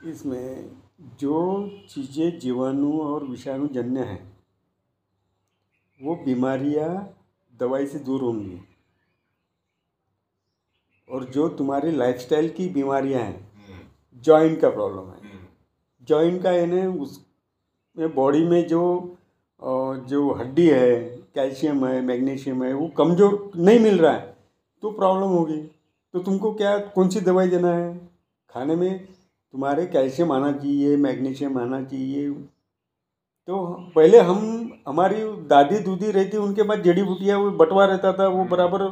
इसमें जो चीज़ें जीवाणु और विषाणु जन्य हैं वो बीमारियाँ दवाई से दूर होंगी। और जो तुम्हारी लाइफस्टाइल की बीमारियाँ हैं जॉइंट का प्रॉब्लम है। जॉइंट का यानी उस बॉडी में जो जो हड्डी है कैल्शियम है मैग्नीशियम है वो कमज़ोर नहीं मिल रहा है तो प्रॉब्लम होगी। तो तुमको क्या कौन सी दवाई देना है? खाने में तुम्हारे कैल्शियम आना चाहिए, मैग्नीशियम आना चाहिए। तो पहले हम, हमारी दादी दूदी रहती, उनके पास जड़ी बूटियाँ, वो बटवा रहता था, वो बराबर,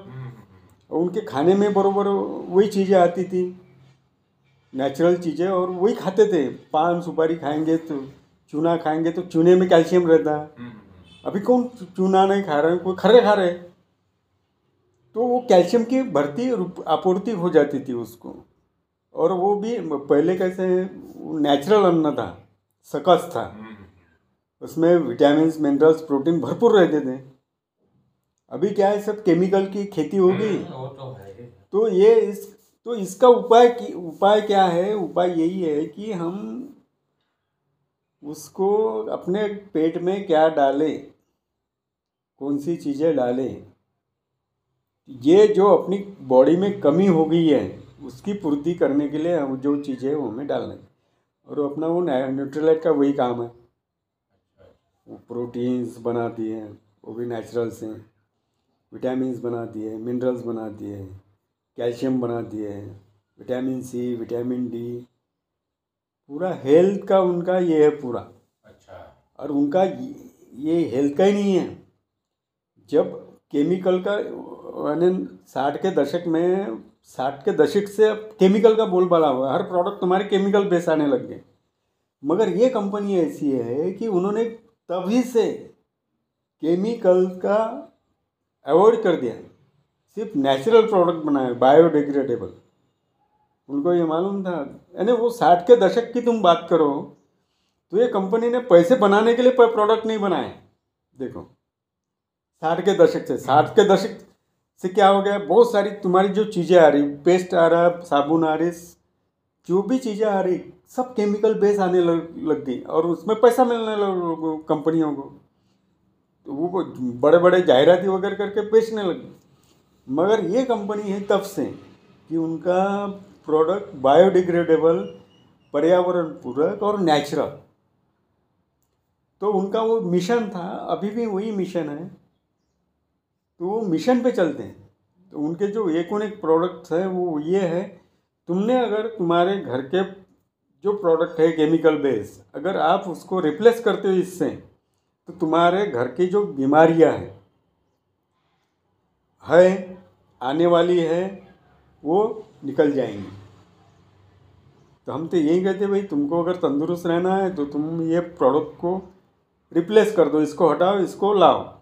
उनके खाने में बराबर वही चीज़ें आती थी। नेचुरल चीज़ें, और वही खाते थे। पान, सुपारी खाएँगे तो चूना खाएँगे तो चूने में कैल्शियम रहता। अभी कौन चूना नहीं खा रहे कोई खरे खा रहे तो वो कैल्शियम की भर्ती आपूर्ति हो जाती थी उसको। और वो भी पहले कैसे नेचुरल अन्न था सकस था। उसमें विटामिन मिनरल्स प्रोटीन भरपूर रहते थे। अभी क्या है सब केमिकल की खेती होगी। हम्म, तो, तो ये इस तो इसका उपाय की उपाय क्या है? उपाय यही है कि हम उसको अपने पेट में क्या डालें कौन सी चीज़ें डालें। ये जो अपनी बॉडी में कमी हो गई है उसकी पूर्ति करने के लिए हम जो चीज़ें वो हमें डालना है। और अपना वो न्यूट्रलाइट का वही काम है। वो प्रोटीन्स बनाती है वो भी नेचुरल से विटामिन बनाती है मिनरल्स बनाती है कैल्शियम बनाती है विटामिन सी विटामिन डी। पूरा हेल्थ का उनका ये है पूरा। अच्छा। और उनका ये हेल्थ का ही नहीं है। जब केमिकल का यानी साठ के दशक में साठ के दशक से अब केमिकल का बोलबाला हुआ हर प्रोडक्ट तुम्हारे केमिकल बेस आने लग गए। मगर ये कंपनी ऐसी है कि उन्होंने तभी से केमिकल का अवॉइड कर दिया सिर्फ़ नेचुरल प्रोडक्ट बनाए बायोडिग्रेडेबल उनको ये मालूम था। यानी वो साठ के दशक की तुम बात करो तो ये कंपनी ने पैसे बनाने के लिए प्रोडक्ट नहीं बनाए। देखो, साठ के दशक से, साठ के दशक से क्या हो गया? बहुत सारी तुम्हारी जो चीज़ें आ रही पेस्ट आ रहा, साबुन आ रही, जो भी चीज़ें आ रही, सब केमिकल बेस आने लग लग गई और उसमें पैसा मिलने लगा कंपनियों को। तो वो बड़े बड़े जाहिराती वगैरह करके बेचने लगे मगर ये कंपनी है तब से कि उनका प्रोडक्ट बायोडिग्रेडेबल पर्यावरण पूरक और नेचुरल तो उनका वो मिशन था, अभी भी वही मिशन है। तो वो मिशन पे चलते हैं। तो उनके जो एक एक प्रोडक्ट्स है, वो ये है, तुमने अगर तुम्हारे घर के जो प्रोडक्ट है केमिकल बेस अगर आप उसको रिप्लेस करते हो इससे तो तुम्हारे घर की जो बीमारियाँ हैं, है, आने वाली है, वो निकल जाएँगी। तो हम तो यही कहते भाई, तुमको अगर तंदुरुस्त रहना है तो तुम ये प्रोडक्ट को रिप्लेस कर दो, इसको हटाओ, इसको लाओ।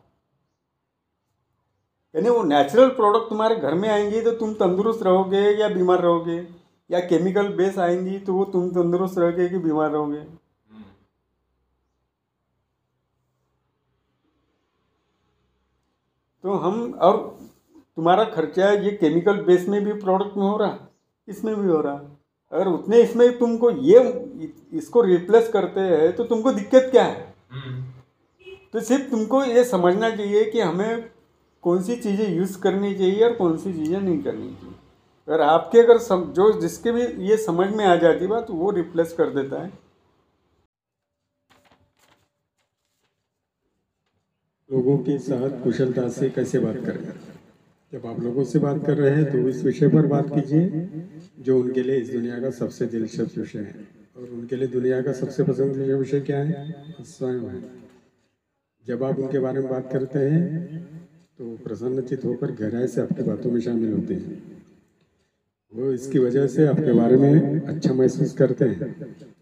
यानी वो नेचुरल प्रोडक्ट तुम्हारे घर में आएँगे तो तुम तंदुरुस्त रहोगे या बीमार रहोगे? या केमिकल बेस आएँगी तो वो तुम तंदुरुस्त रहोगे कि बीमार रहोगे? तो हम और तुम्हारा खर्चा ये केमिकल बेस में भी प्रोडक्ट में हो रहा इसमें भी हो रहा अगर उतने इसमें तुमको ये इसको रिप्लेस करते हैं तो तुमको दिक्कत क्या है? हम्म। तो सिर्फ़ तुमको ये समझना चाहिए कि हमें कौन सी चीज़ें यूज़ करनी चाहिए और कौन सी चीज़ें नहीं करनी चाहिए। अगर आपके अगर सम, जो जिसके भी ये समझ में आ जाती बात वो रिप्लेस कर देता है। लोगों के साथ कुशलता से कैसे बात करें? जब आप लोगों से बात कर रहे हैं तो इस विषय पर बात कीजिए जो उनके लिए इस दुनिया का सबसे दिलचस्प विषय है। और उनके लिए दुनिया का सबसे पसंदीदा विषय क्या है? स्वयं है। जब आप उनके बारे में बात करते हैं तो प्रसन्नचित होकर गहराई से आपकी बातों में शामिल होते हैं। वो इसकी वजह से आपके बारे में अच्छा महसूस करते हैं।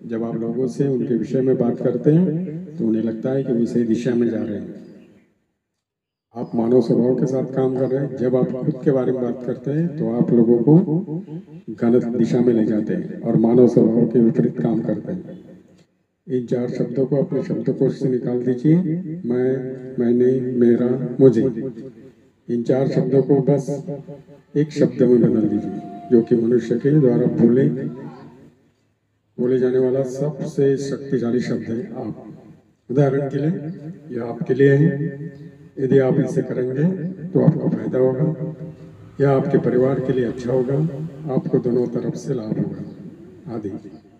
जब आप लोगों से उनके विषय में बात करते हैं तो उन्हें लगता है कि वो सही दिशा में जा रहे हैं। आप मानव स्वभाव के साथ काम कर रहे हैं। जब आप खुद के बारे में बात करते हैं तो आप लोगों को गलत दिशा में ले जाते हैं और मानव स्वभाव के विपरीत काम करते हैं। इन चार शब्दों को अपने शब्दकोश से निकाल दीजिए। मैं मैंने, मेरा, मुझे। इन चार शब्दों को बस एक शब्द में बदल दीजिए, जो कि मनुष्य के द्वारा भूले बोले जाने वाला सबसे शक्तिशाली शब्द है आप। उदाहरण के लिए यह आपके लिए है। यदि आप इसे करेंगे तो आपको फ़ायदा होगा। यह आपके परिवार के लिए अच्छा होगा। आपको दोनों तरफ़ से लाभ होगा। आदि।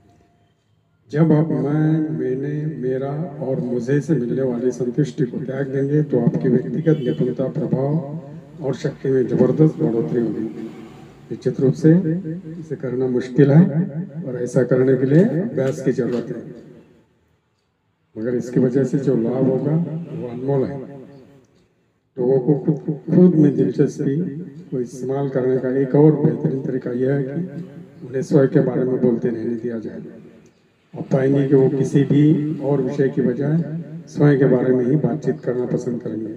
जब आप मैं मैंने, मेरा और मुझे से मिलने वाली संतुष्टि को त्याग देंगे तो आपकी व्यक्तिगत निपुणता, प्रभाव और शक्ति में ज़बरदस्त बढ़ोतरी होगी। निश्चित रूप से इसे करना मुश्किल है और ऐसा करने के लिए अभ्यास की ज़रूरत है। मगर इसकी वजह से जो लाभ होगा, वो अनमोल है। लोगों को खुद खुद में दिलचस्पी को इस्तेमाल करने का एक और बेहतरीन तरीका यह है कि उन्हें स्वयं के बारे में बोलते रहने दिया जाए। आप पाएँगे कि वो किसी भी और विषय की बजाय स्वयं के बारे में ही बातचीत करना पसंद करेंगे।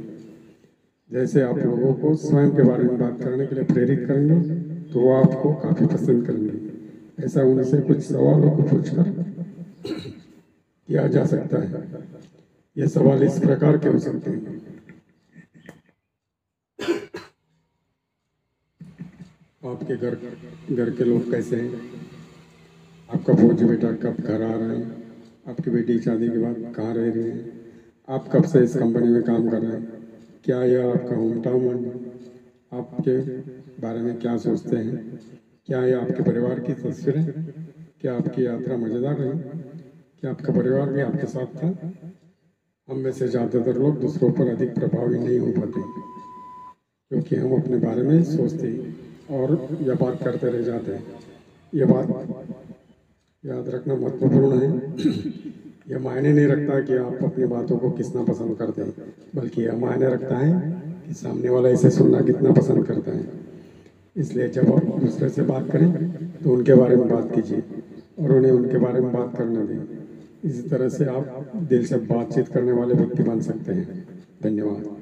जैसे आप लोगों को स्वयं के बारे में बात करने के लिए प्रेरित करेंगे तो वो आपको काफ़ी पसंद करेंगे। ऐसा उनसे कुछ सवालों को पूछकर किया जा सकता है। ये सवाल इस प्रकार के हो सकते हैं। आपके घर घर के लोग कैसे हैं? आपका फौजी बेटा कब घर आ रहा है? आपकी बेटी शादी के बाद कहाँ रह रही है? आप कब से इस कंपनी में काम कर रहे हैं? क्या यह आपका होम टाउन है? आपके बारे में क्या सोचते हैं? क्या यह आपके परिवार की तस्वीर है? क्या आपकी यात्रा मज़ेदार रही? क्या आपका परिवार भी आपके साथ था? हम में से ज़्यादातर लोग दूसरों पर अधिक प्रभावी नहीं हो पाते, क्योंकि हम अपने बारे में सोचते हैं और बात करते रह जाते हैं। यह बात याद रखना महत्वपूर्ण है। यह मायने नहीं रखता कि आप अपनी बातों को कितना पसंद करते हैं, बल्कि यह मायने रखता है कि सामने वाला इसे सुनना कितना पसंद करता है। इसलिए जब आप दूसरे से बात करें तो उनके बारे में बात कीजिए और उन्हें उनके बारे में बात करने दें। इसी तरह से आप दिल से बातचीत करने वाले व्यक्ति बन सकते हैं। धन्यवाद।